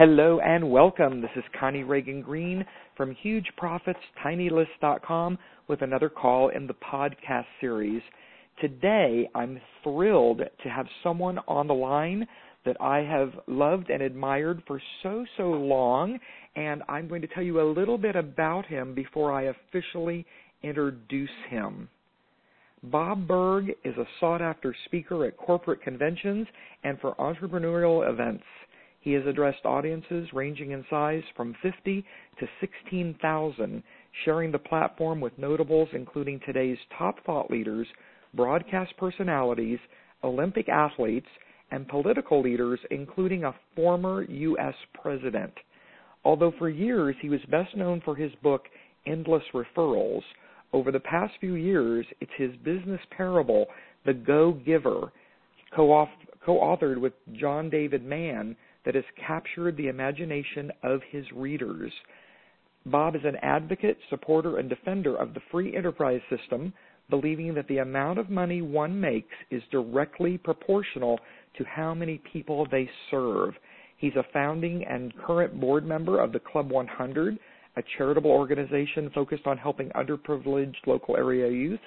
Hello and welcome. This is Connie Ragen Green from HugeProfitsTinyList.com with another call in the podcast series. Today, I'm thrilled to have someone on the line that I have loved and admired for so, so long, and I'm going to tell you a little bit about him before I officially introduce him. Bob Burg is a sought after speaker at corporate conventions and for entrepreneurial events. He has addressed audiences ranging in size from 50 to 16,000, sharing the platform with notables including today's top thought leaders, broadcast personalities, Olympic athletes, and political leaders, including a former U.S. president. Although for years he was best known for his book, Endless Referrals, over the past few years, it's his business parable, The Go Giver, co authored with John David Mann, that has captured the imagination of his readers. Bob is an advocate, supporter, and defender of the free enterprise system, believing that the amount of money one makes is directly proportional to how many people they serve. He's a founding and current board member of the Club 100, a charitable organization focused on helping underprivileged local area youths,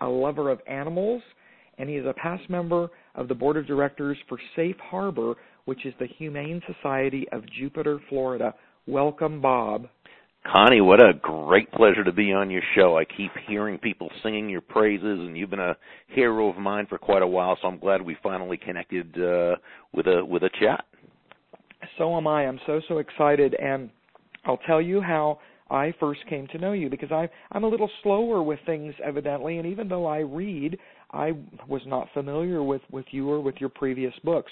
a lover of animals, and he is a past member of the board of directors for Safe Harbor, which is the Humane Society of Jupiter, Florida. Welcome, Bob. Connie, what a great pleasure to be on your show. I keep hearing people singing your praises, and you've been a hero of mine for quite a while. So I'm glad we finally connected uh, with a with a chat. So am I. I'm so so excited, and I'll tell you how I first came to know you because I I'm a little slower with things evidently, and even though I read, I was not familiar with with you or with your previous books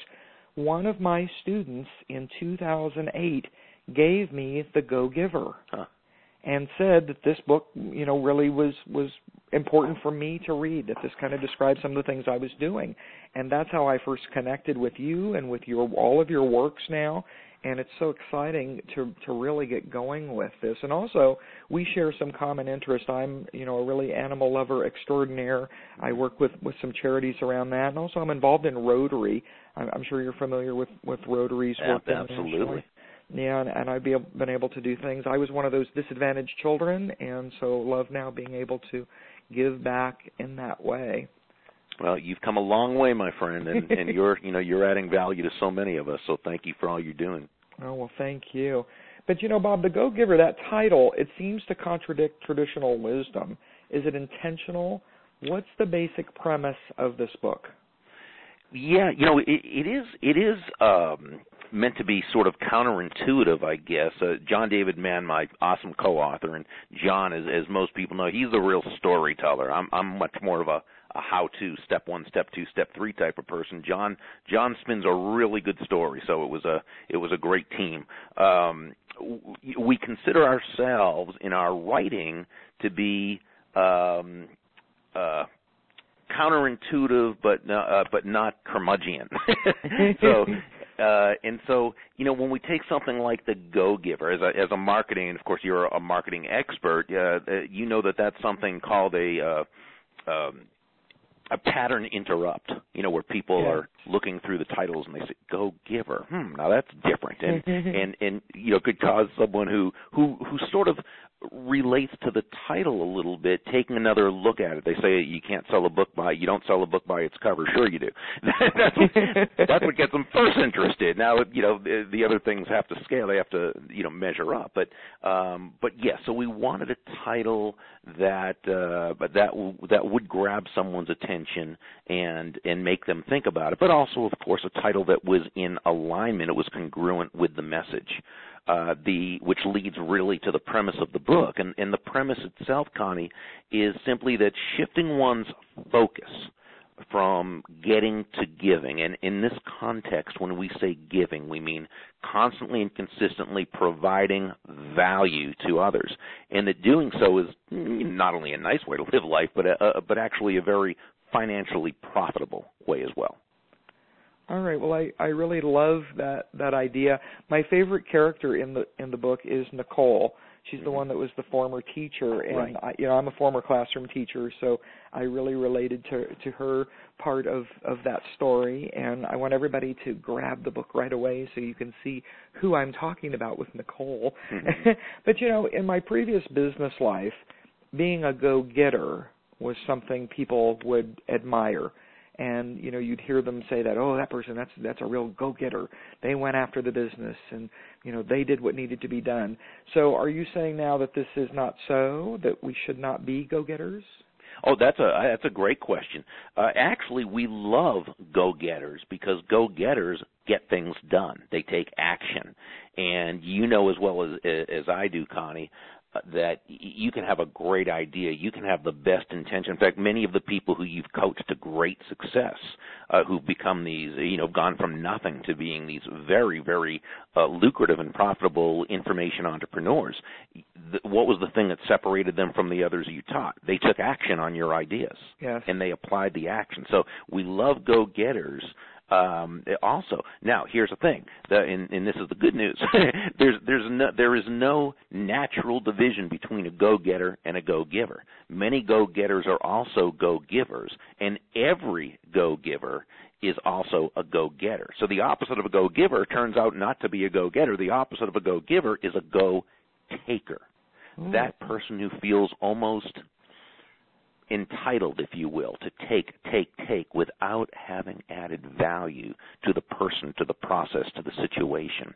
one of my students in 2008 gave me The Go Giver. Huh. And said that this book, you know, really was was important for me to read. That this kind of describes some of the things I was doing, and that's how I first connected with you and with your all of your works now and it's so exciting to to really get going with this. And also, we share some common interest. I'm, you know, a really animal lover extraordinaire. I work with with some charities around that, and also I'm involved in Rotary. I'm, I'm sure you're familiar with with Rotary's work. Absolutely. Yeah, and, and I've be, been able to do things. I was one of those disadvantaged children, and so love now being able to give back in that way. Well, you've come a long way, my friend, and, and you're you know you're adding value to so many of us. So thank you for all you're doing. Oh well, thank you. But you know, Bob, the Go Giver, that title, it seems to contradict traditional wisdom. Is it intentional? What's the basic premise of this book? Yeah, you know, it, it is it is um meant to be sort of counterintuitive, I guess. Uh, John David Mann, my awesome co-author, and John, as, as most people know, he's the real storyteller. I'm I'm much more of a a how-to step one, step two, step three type of person. John John spins a really good story, so it was a it was a great team. Um, we consider ourselves in our writing to be um, uh, counterintuitive, but uh, but not curmudgeon. so uh, and so, you know, when we take something like the Go Giver as a as a marketing, and of course you're a marketing expert, uh, uh you know that that's something called a uh, um, a pattern interrupt, you know, where people yeah. are looking through the titles and they say "Go Giver." Hmm, now that's different, and and and you know could cause someone who who who sort of relates to the title a little bit, taking another look at it. They say you can't sell a book by you don't sell a book by its cover. Sure you do. that's, what, that's what gets them first interested. Now you know the, the other things have to scale. They have to you know measure up. But um, but yeah, so we wanted a title that uh, but that that would grab someone's attention and and make them think about it. But also, of course, a title that was in alignment. It was congruent with the message uh, the which leads really to the premise of the book. And, and the premise itself, Connie, is simply that shifting one's focus from getting to giving. And in this context, when we say giving, we mean constantly and consistently providing value to others. And that doing so is not only a nice way to live life, but a, a, but actually a very financially profitable way as well. All right. Well, I I really love that that idea. My favorite character in the in the book is Nicole. She's the Mhm. one that was the former teacher, and Right. I, you know I'm a former classroom teacher, so I really related to to her part of of that story. And I want everybody to grab the book right away so you can see who I'm talking about with Nicole. Mhm. but you know, in my previous business life, being a go-getter was something people would admire and you know you'd hear them say that oh that person that's that's a real go-getter they went after the business and you know they did what needed to be done so are you saying now that this is not so that we should not be go-getters Oh, that's a that's a great question. Uh, actually, we love go-getters because go-getters get things done. They take action, and you know as well as as I do, Connie, that you can have a great idea. You can have the best intention. In fact, many of the people who you've coached to great success, uh, who've become these, you know, gone from nothing to being these very, very uh, lucrative and profitable information entrepreneurs. Th- what was the thing that separated them from the others you taught? They took action on your ideas yes and they applied the action. So we love go-getters. Um, also, now here's the thing, the, and, and this is the good news. there's there's no there is no natural division between a go-getter and a go-giver. Many go-getters are also go-givers, and every go-giver is also a go-getter. So the opposite of a go-giver turns out not to be a go-getter. The opposite of a go-giver is a go-taker. Ooh. That person who feels almost entitled, if you will, to take, take, take without having added value to the person, to the process, to the situation.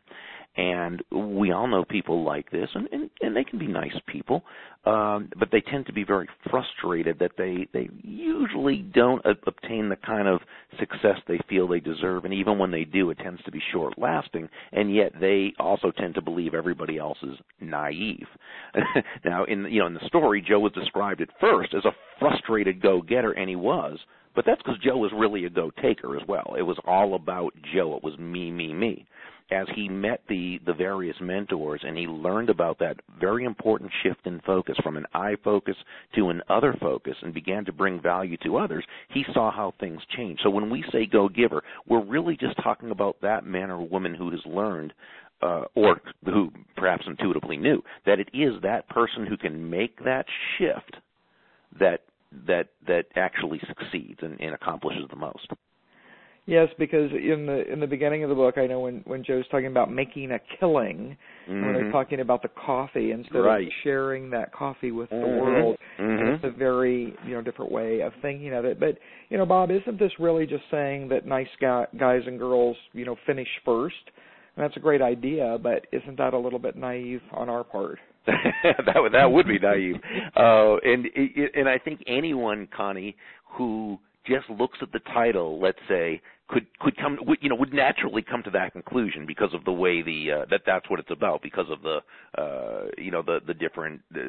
And we all know people like this, and, and, and they can be nice people, um, but they tend to be very frustrated that they, they usually don't a- obtain the kind of success they feel they deserve, and even when they do, it tends to be short lasting, and yet they also tend to believe everybody else is naive. now, in you know in the story, Joe was described at first as a frustrated go-getter, and he was. But that's because Joe was really a go-taker as well. It was all about Joe. It was me, me, me. As he met the the various mentors and he learned about that very important shift in focus from an I focus to an other focus and began to bring value to others, he saw how things change. So when we say go giver, we're really just talking about that man or woman who has learned uh, or who perhaps intuitively knew that it is that person who can make that shift that that that actually succeeds and, and accomplishes the most. Yes because in the in the beginning of the book i know when when joe's talking about making a killing when they're Mhm. talking about the coffee instead Right. of sharing that coffee with the Mhm. world Mhm. it's a very you know different way of thinking of it but you know bob isn't this really just saying that nice guy, guys and girls you know finish first and that's a great idea but isn't that a little bit naive on our part that would that would be naive. Uh, and and I think anyone, Connie, who just looks at the title, let's say, could could come, would, you know, would naturally come to that conclusion because of the way the uh, that that's what it's about, because of the uh, you know the the different uh,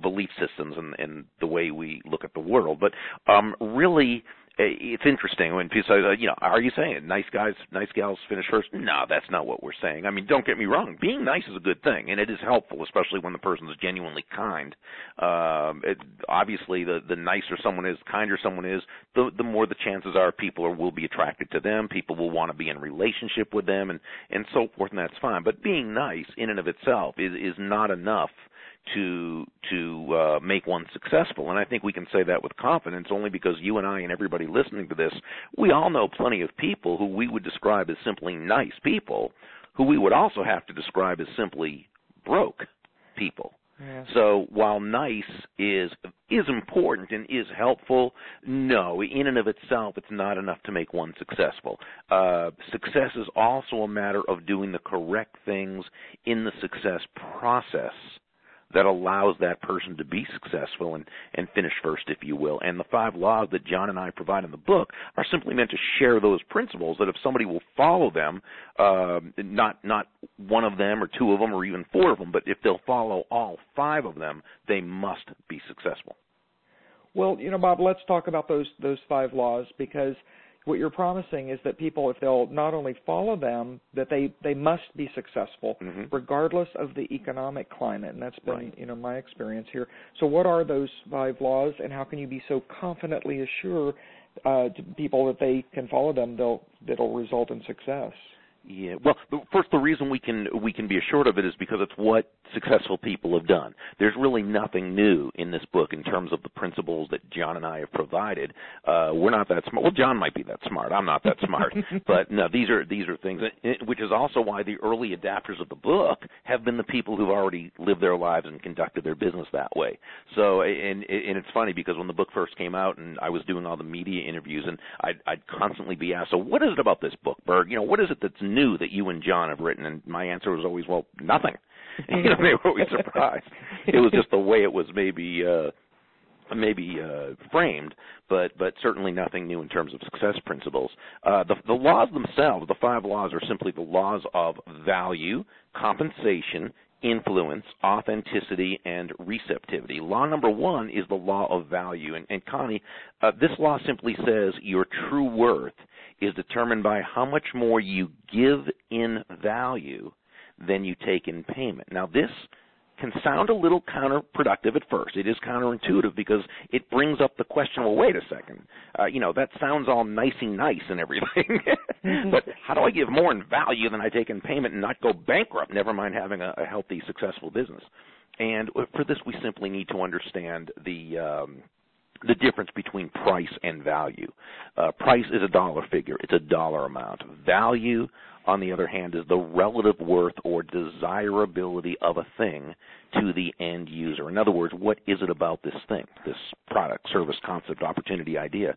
belief systems and and the way we look at the world. But um, really, it's interesting when people say, you know, are you saying nice guys, nice gals finish first? No, that's not what we're saying. I mean, don't get me wrong. Being nice is a good thing, and it is helpful, especially when the person is genuinely kind. Um, it, obviously, the the nicer someone is, kinder someone is, the the more the chances are people are, will be attracted to them. People will want to be in relationship with them, and and so forth, and that's fine. But being nice in and of itself is is not enough to to uh, make one successful. And I think we can say that with confidence only because you and I and everybody listening to this, we all know plenty of people who we would describe as simply nice people, who we would also have to describe as simply broke people. yeah. So while nice is is important and is helpful, no, in and of itself, it's not enough to make one successful. Uh, success is also a matter of doing the correct things in the success process that allows that person to be successful and, and finish first, if you will. And the five laws that John and I provide in the book are simply meant to share those principles that if somebody will follow them, uh, not not one of them or two of them or even four of them, but if they'll follow all five of them, they must be successful. Well, you know, Bob, let's talk about those those five laws because what you're promising is that people, if they'll not only follow them, that they they must be successful, Mhm. regardless of the economic climate, and that's been Right. you know my experience here. So, what are those five laws, and how can you be so confidently assure uh, to people that they can follow them, they'll that'll result in success. Yeah. Well, first, the reason we can we can be assured of it is because it's what successful people have done. There's really nothing new in this book in terms of the principles that John and I have provided. Uh, we're not that smart. Well, John might be that smart. I'm not that smart. but no, these are these are things, that, which is also why the early adapters of the book have been the people who've already lived their lives and conducted their business that way. So, and and it's funny because when the book first came out and I was doing all the media interviews, and I'd, I'd constantly be asked, "So, what is it about this book, Burg? You know, what is it that's new that you and John have written?" And my answer was always, "Well, nothing." you know, they were always surprised. It was just the way it was maybe uh maybe uh, framed, but but certainly nothing new in terms of success principles. Uh, the, the laws themselves, the five laws, are simply the laws of value, compensation, influence, authenticity, and receptivity. Law number one is the law of value, and, and Connie, uh, this law simply says your true worth is determined by how much more you give in value than you take in payment. Now, this can sound a little counterproductive at first. It is counterintuitive because it brings up the question, well, wait a second. Uh, you know, that sounds all nicey nice and everything. Mm-hmm. but how do I give more in value than I take in payment and not go bankrupt, never mind having a, a healthy, successful business? And for this, we simply need to understand the um, the difference between price and value. Uh, price is a dollar figure; it's a dollar amount. Value on the other hand, is the relative worth or desirability of a thing to the end user. In other words, what is it about this thing, this product, service, concept, opportunity, idea,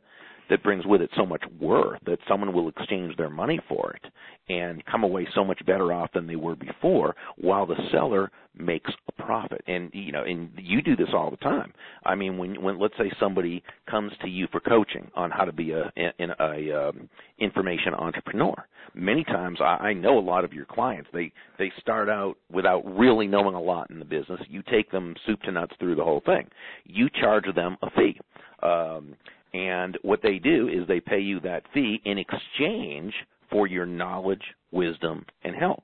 that brings with it so much worth that someone will exchange their money for it and come away so much better off than they were before while the seller makes a profit. And you know and you do this all the time. I mean when when let's say somebody comes to you for coaching on how to be a in a um, information entrepreneur. Many times I, I know a lot of your clients. They they start out without really knowing a lot in the business. You take them soup to nuts through the whole thing. You charge them a fee. Um and what they do is they pay you that fee in exchange for your knowledge, wisdom, and help.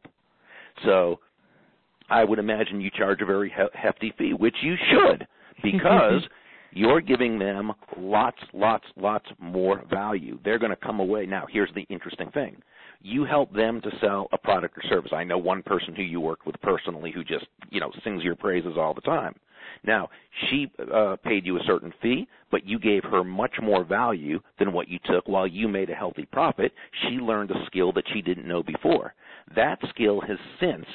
So I would imagine you charge a very hefty fee, which you should, because you're giving them lots, lots, lots more value. They're going to come away. Now, here's the interesting thing. You help them to sell a product or service. I know one person who you work with personally who just, you know, sings your praises all the time. Now, she uh, paid you a certain fee, but you gave her much more value than what you took while you made a healthy profit. She learned a skill that she didn't know before. That skill has since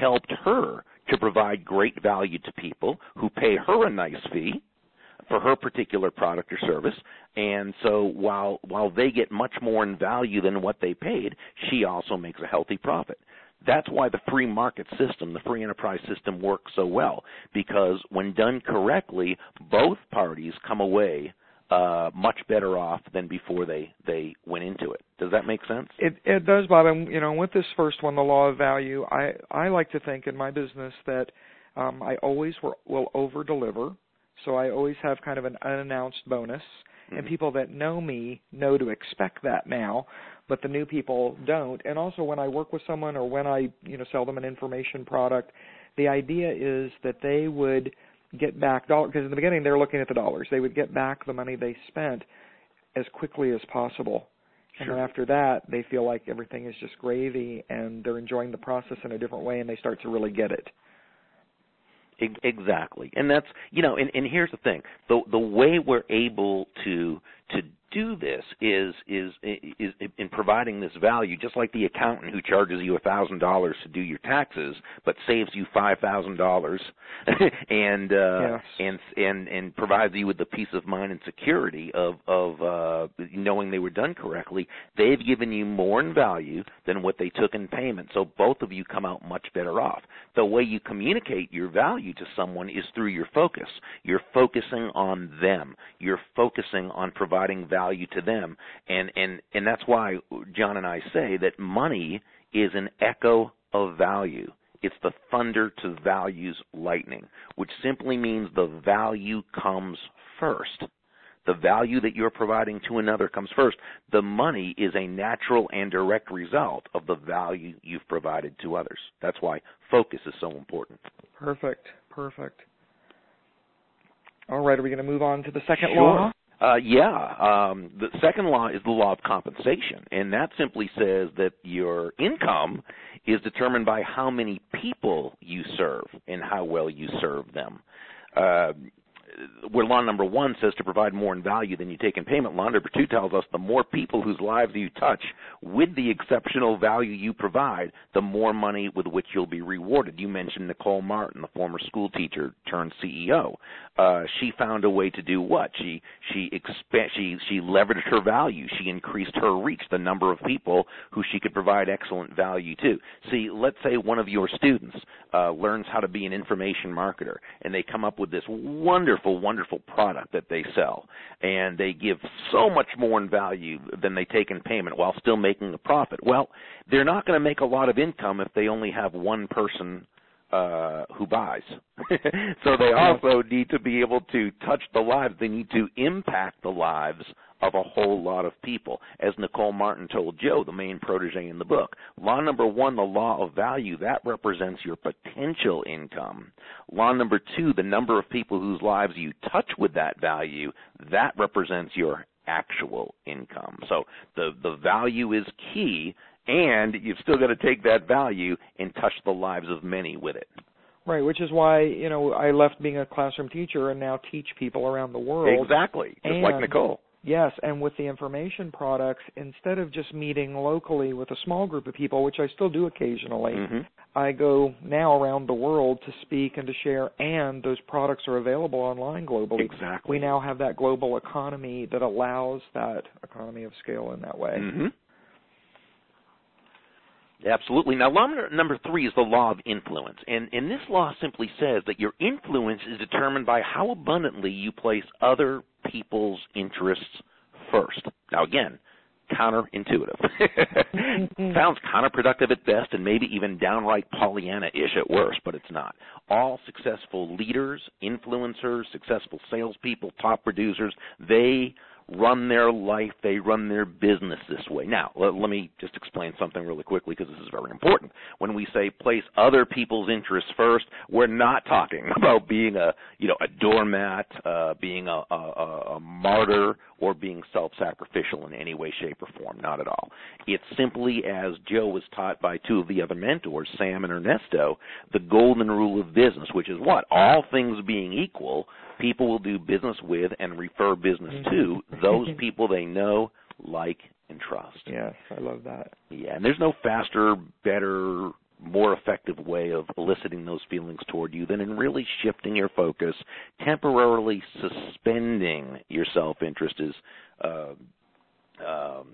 helped her to provide great value to people who pay her a nice fee for her particular product or service and so while while they get much more in value than what they paid she also makes a healthy profit that's why the free market system, the free enterprise system works so well because when done correctly, both parties come away uh, much better off than before they they went into it. Does that make sense? It it does, Bob. And you know, with this first one, the law of value, I I like to think in my business that um, I always will, will over deliver. So I always have kind of an unannounced bonus, mm-hmm. and people that know me know to expect that now but the new people don't. And also when I work with someone or when I, you know, sell them an information product, the idea is that they would get back dollars because in the beginning they're looking at the dollars. They would get back the money they spent as quickly as possible. Sure. And then after that, they feel like everything is just gravy and they're enjoying the process in a different way and they start to really get it. Exactly, and that's you know, and, and here's the thing: the the way we're able to to do this is is is in providing this value, just like the accountant who charges you a thousand dollars to do your taxes, but saves you five thousand dollars, and uh, yes. and and and provides you with the peace of mind and security of of uh, knowing they were done correctly. They've given you more in value than what they took in payment, so both of you come out much better off. The way you communicate your value to someone is through your focus. You're focusing on them. You're focusing on providing value value to them. And and and that's why John and I say that money is an echo of value. It's the thunder to values lightning, which simply means the value comes first. The value that you're providing to another comes first. The money is a natural and direct result of the value you've provided to others. That's why focus is so important. Perfect. Perfect. All right, are we going to move on to the second sure. law? Uh, yeah. Um, the second law is the law of compensation, and that simply says that your income is determined by how many people you serve and how well you serve them. Uh, where law number one says to provide more in value than you take in payment, law number two tells us the more people whose lives you touch with the exceptional value you provide, the more money with which you'll be rewarded. You mentioned Nicole Martin, the former school teacher turned CEO. Uh, she found a way to do what? She she expa- she she leveraged her value. She increased her reach, the number of people who she could provide excellent value to. See, let's say one of your students uh, learns how to be an information marketer, and they come up with this wonderful wonderful, wonderful product that they sell, and they give so much more in value than they take in payment while still making a profit. Well, they're not going to make a lot of income if they only have one person uh, who buys. so they also need to be able to touch the lives. They need to impact the lives of a whole lot of people. As Nicole Martin told Joe, the main protege in the book, law number one, the law of value, that represents your potential income. Law number two, the number of people whose lives you touch with that value, that represents your actual income. So the, the value is key and you've still got to take that value and touch the lives of many with it. Right, which is why you know I left being a classroom teacher and now teach people around the world. Exactly, just and, like Nicole. Yes, and with the information products, instead of just meeting locally with a small group of people, which I still do occasionally, mm-hmm. I go now around the world to speak and to share, and those products are available online globally. Exactly. We now have that global economy that allows that economy of scale in that way. Mm-hmm. Absolutely. Now, law number three is the law of influence. And, and this law simply says that your influence is determined by how abundantly you place other people's interests first. Now, again, counterintuitive. Mm-hmm. Sounds counterproductive at best and maybe even downright Pollyanna ish at worst, but it's not. All successful leaders, influencers, successful salespeople, top producers, they run their life, they run their business this way. Now, let, let me just explain something really quickly because this is very important. When we say place other people's interests first, we're not talking about being a, you know, a doormat, uh, being a, a, a martyr, or being self-sacrificial in any way, shape, or form. Not at all. It's simply as Joe was taught by two of the other mentors, Sam and Ernesto, the golden rule of business, which is what? All things being equal, people will do business with and refer business mm-hmm. to those people they know, like, and trust. Yes, I love that. Yeah, and there's no faster, better, more effective way of eliciting those feelings toward you than in really shifting your focus, temporarily suspending your self interest is uh, um,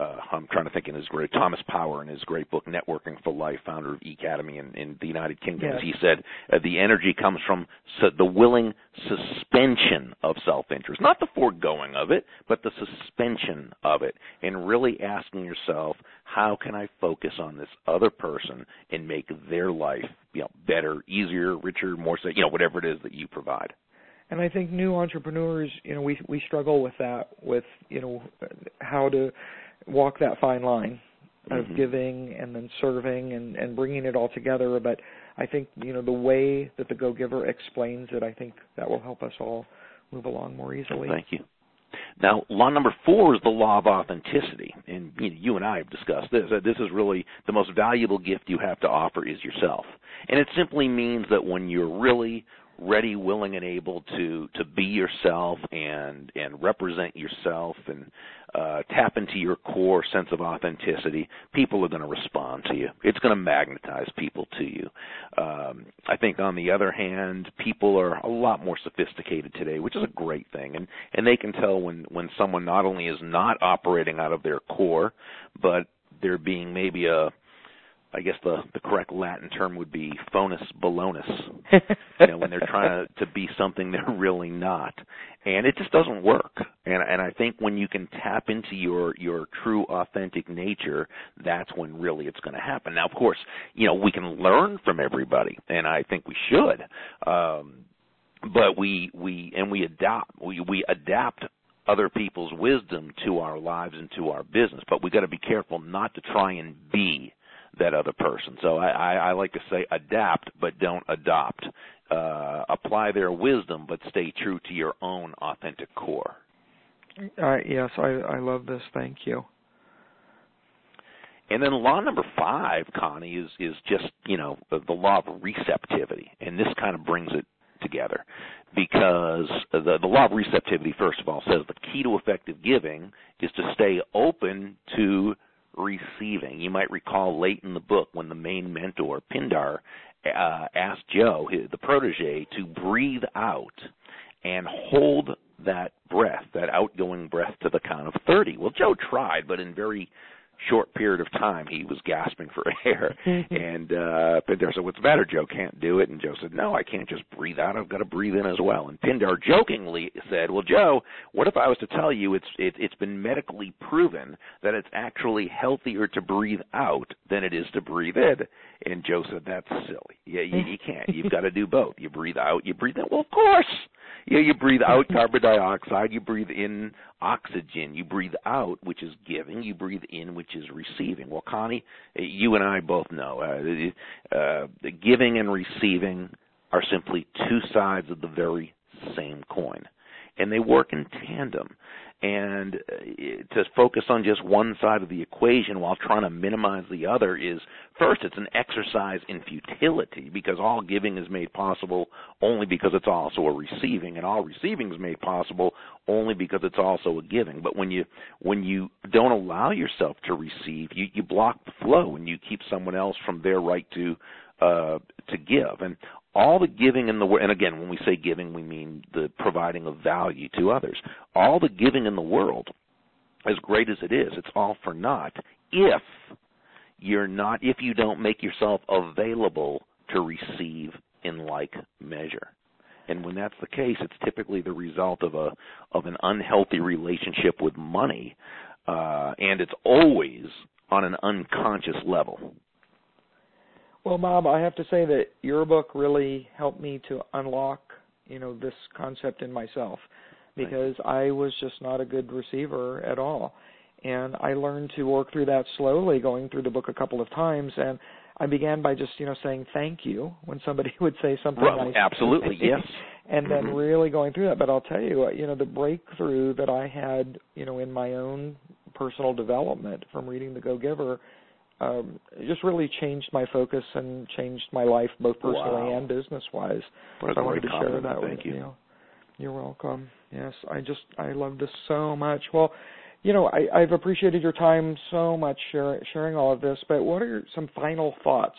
uh, I'm trying to think in his great Thomas Power in his great book Networking for Life, founder of Ecademy in, in the United Kingdom. Yes. He said uh, the energy comes from su- the willing suspension of self-interest, not the foregoing of it, but the suspension of it, and really asking yourself, how can I focus on this other person and make their life, you know, better, easier, richer, more, you know, whatever it is that you provide and I think new entrepreneurs, you know, we we struggle with that, with you know, how to walk that fine line of mm-hmm. giving and then serving and and bringing it all together but i think you know the way that the go giver explains it i think that will help us all move along more easily thank you now, law number four is the law of authenticity, and you, know, you and I have discussed this. This is really the most valuable gift you have to offer is yourself, and it simply means that when you're really ready, willing, and able to to be yourself and and represent yourself and uh, tap into your core sense of authenticity, people are going to respond to you. It's going to magnetize people to you. Um, I think, on the other hand, people are a lot more sophisticated today, which is a great thing, and and they can tell when when someone not only is not operating out of their core, but they're being maybe a I guess the the correct Latin term would be phonus balonus. you know, when they're trying to, to be something they're really not, and it just doesn't work. And and I think when you can tap into your your true authentic nature, that's when really it's going to happen. Now, of course, you know we can learn from everybody, and I think we should. Um, but we we and we adopt we we adapt other people's wisdom to our lives and to our business. But we got to be careful not to try and be that other person. So I, I, I like to say adapt, but don't adopt. Uh, apply their wisdom, but stay true to your own authentic core. Uh, yes, I, I love this. Thank you. And then law number five, Connie, is is just you know the, the law of receptivity, and this kind of brings it together because the the law of receptivity, first of all, says the key to effective giving is to stay open to receiving. You might recall late in the book when the main mentor Pindar uh, asked Joe, the protege, to breathe out and hold that breath, that outgoing breath, to the count of 30. Well, Joe tried, but in very short period of time he was gasping for air mm-hmm. and uh Pindar said, What's the matter, Joe? Can't do it and Joe said, No, I can't just breathe out, I've got to breathe in as well. And Pindar jokingly said, Well Joe, what if I was to tell you it's it, it's been medically proven that it's actually healthier to breathe out than it is to breathe in? And Joe said, That's silly. Yeah, you, you can't. You've got to do both. You breathe out, you breathe in. Well of course. You know, you breathe out carbon dioxide, you breathe in oxygen, you breathe out, which is giving, you breathe in, which is receiving. Well, Connie, you and I both know uh, uh, giving and receiving are simply two sides of the very same coin, and they work in tandem and uh, to focus on just one side of the equation while trying to minimize the other is first it's an exercise in futility because all giving is made possible only because it's also a receiving and all receiving is made possible only because it's also a giving but when you when you don't allow yourself to receive you you block the flow and you keep someone else from their right to uh, to give. And all the giving in the world, and again, when we say giving, we mean the providing of value to others. All the giving in the world, as great as it is, it's all for naught if you're not, if you don't make yourself available to receive in like measure. And when that's the case, it's typically the result of a of an unhealthy relationship with money, uh, and it's always on an unconscious level. Well, Bob, I have to say that your book really helped me to unlock, you know, this concept in myself because I was just not a good receiver at all. And I learned to work through that slowly, going through the book a couple of times and I began by just, you know, saying thank you when somebody would say something well, nice. Absolutely, yes. and then mm-hmm. really going through that. But I'll tell you, you know, the breakthrough that I had, you know, in my own personal development from reading The Go Giver um, it just really changed my focus and changed my life both personally wow. and business wise. So I wanted to share that Thank with you. you. You're welcome. Yes, I just I love this so much. Well, you know, I, I've appreciated your time so much sharing, sharing all of this. But what are some final thoughts?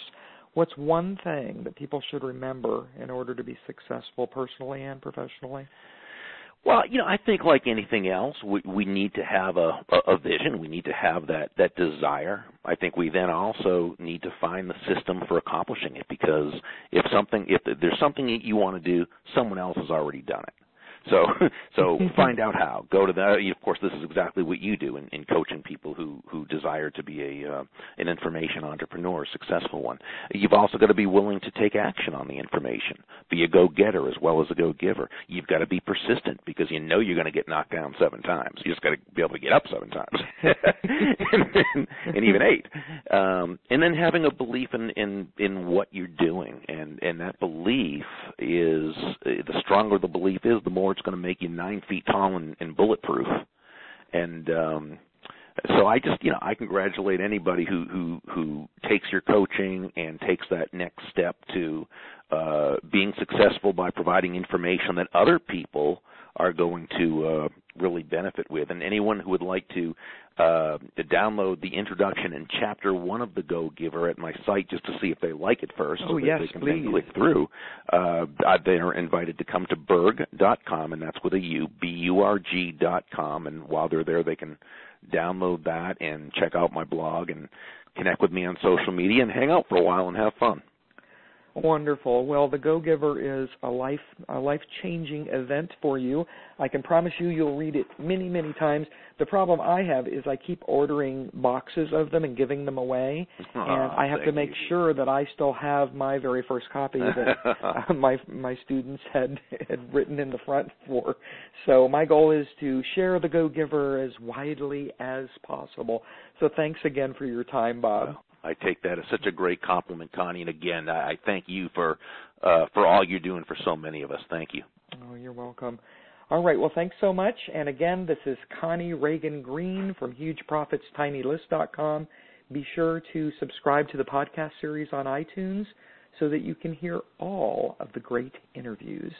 What's one thing that people should remember in order to be successful personally and professionally? Well, you know, I think like anything else, we we need to have a a vision. We need to have that that desire. I think we then also need to find the system for accomplishing it because if something if there's something that you want to do, someone else has already done it. So, so find out how. Go to that. Of course, this is exactly what you do in, in coaching people who who desire to be a uh, an information entrepreneur, a successful one. You've also got to be willing to take action on the information. Be a go-getter as well as a go-giver. You've got to be persistent because you know you're going to get knocked down seven times. You just got to be able to get up seven times, and, and, and even eight. Um, and then having a belief in in in what you're doing, and and that belief is the stronger the belief is, the more it's going to make you nine feet tall and, and bulletproof. And um, so I just, you know, I congratulate anybody who who who takes your coaching and takes that next step to uh, being successful by providing information that other people are going to uh, really benefit with. And anyone who would like to uh, to download the introduction and chapter one of the Go Giver at my site just to see if they like it first. Oh so yes, they can please. click through. Uh, they are invited to come to burg.com, and that's with a U, B-U-R-G dot com. And while they're there, they can download that and check out my blog and connect with me on social media and hang out for a while and have fun. Wonderful. Well, the Go Giver is a life a life changing event for you. I can promise you you'll read it many many times. The problem I have is I keep ordering boxes of them and giving them away, oh, and I have to make you. sure that I still have my very first copy that uh, my my students had had written in the front for. So my goal is to share the Go Giver as widely as possible. So thanks again for your time, Bob. Well, I take that as such a great compliment, Connie. And again, I thank you for uh, for all you're doing for so many of us. Thank you. Oh, you're welcome. All right. Well, thanks so much. And again, this is Connie Ragen Green from HugeProfitsTinyList.com. Be sure to subscribe to the podcast series on iTunes so that you can hear all of the great interviews.